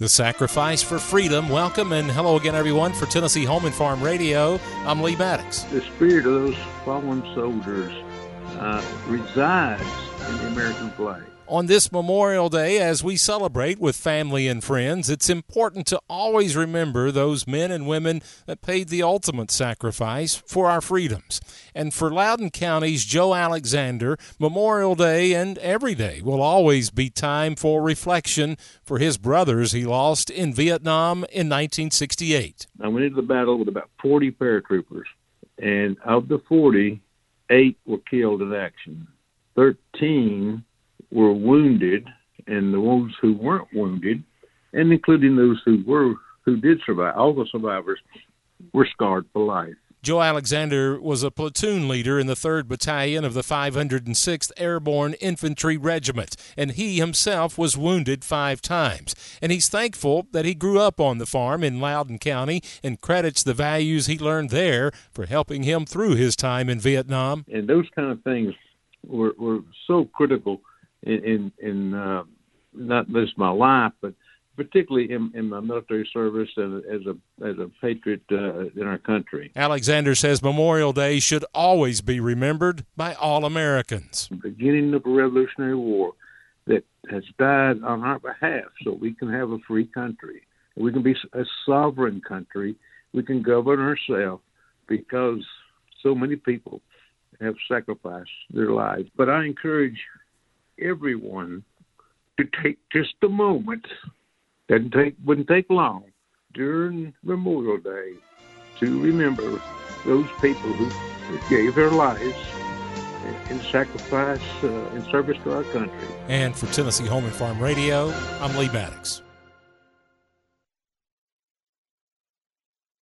The Sacrifice for Freedom. Welcome and hello again, everyone, for Tennessee Home and Farm Radio. I'm Lee Maddox. The spirit of those fallen soldiers uh, resides in the American flag. On this Memorial Day, as we celebrate with family and friends, it's important to always remember those men and women that paid the ultimate sacrifice for our freedoms. And for Loudon County's Joe Alexander, Memorial Day and every day will always be time for reflection for his brothers he lost in Vietnam in 1968. I went into the battle with about 40 paratroopers, and of the 40, eight were killed in action. 13 were wounded, and the ones who weren't wounded, and including those who were who did survive, all the survivors were scarred for life. Joe Alexander was a platoon leader in the 3rd Battalion of the 506th Airborne Infantry Regiment, and he himself was wounded five times. And he's thankful that he grew up on the farm in Loudon County and credits the values he learned there for helping him through his time in Vietnam. And those kind of things were, were so critical in in, in uh, not just my life, but particularly in, in my military service and as a as a patriot uh, in our country. Alexander says Memorial Day should always be remembered by all Americans. The Beginning of a Revolutionary War that has died on our behalf, so we can have a free country. We can be a sovereign country. We can govern ourselves because so many people have sacrificed their lives. But I encourage everyone to take just a moment, doesn't take wouldn't take long, during Memorial Day to remember those people who gave their lives in sacrifice uh, in service to our country. And for Tennessee Home and Farm Radio, I'm Lee Maddox.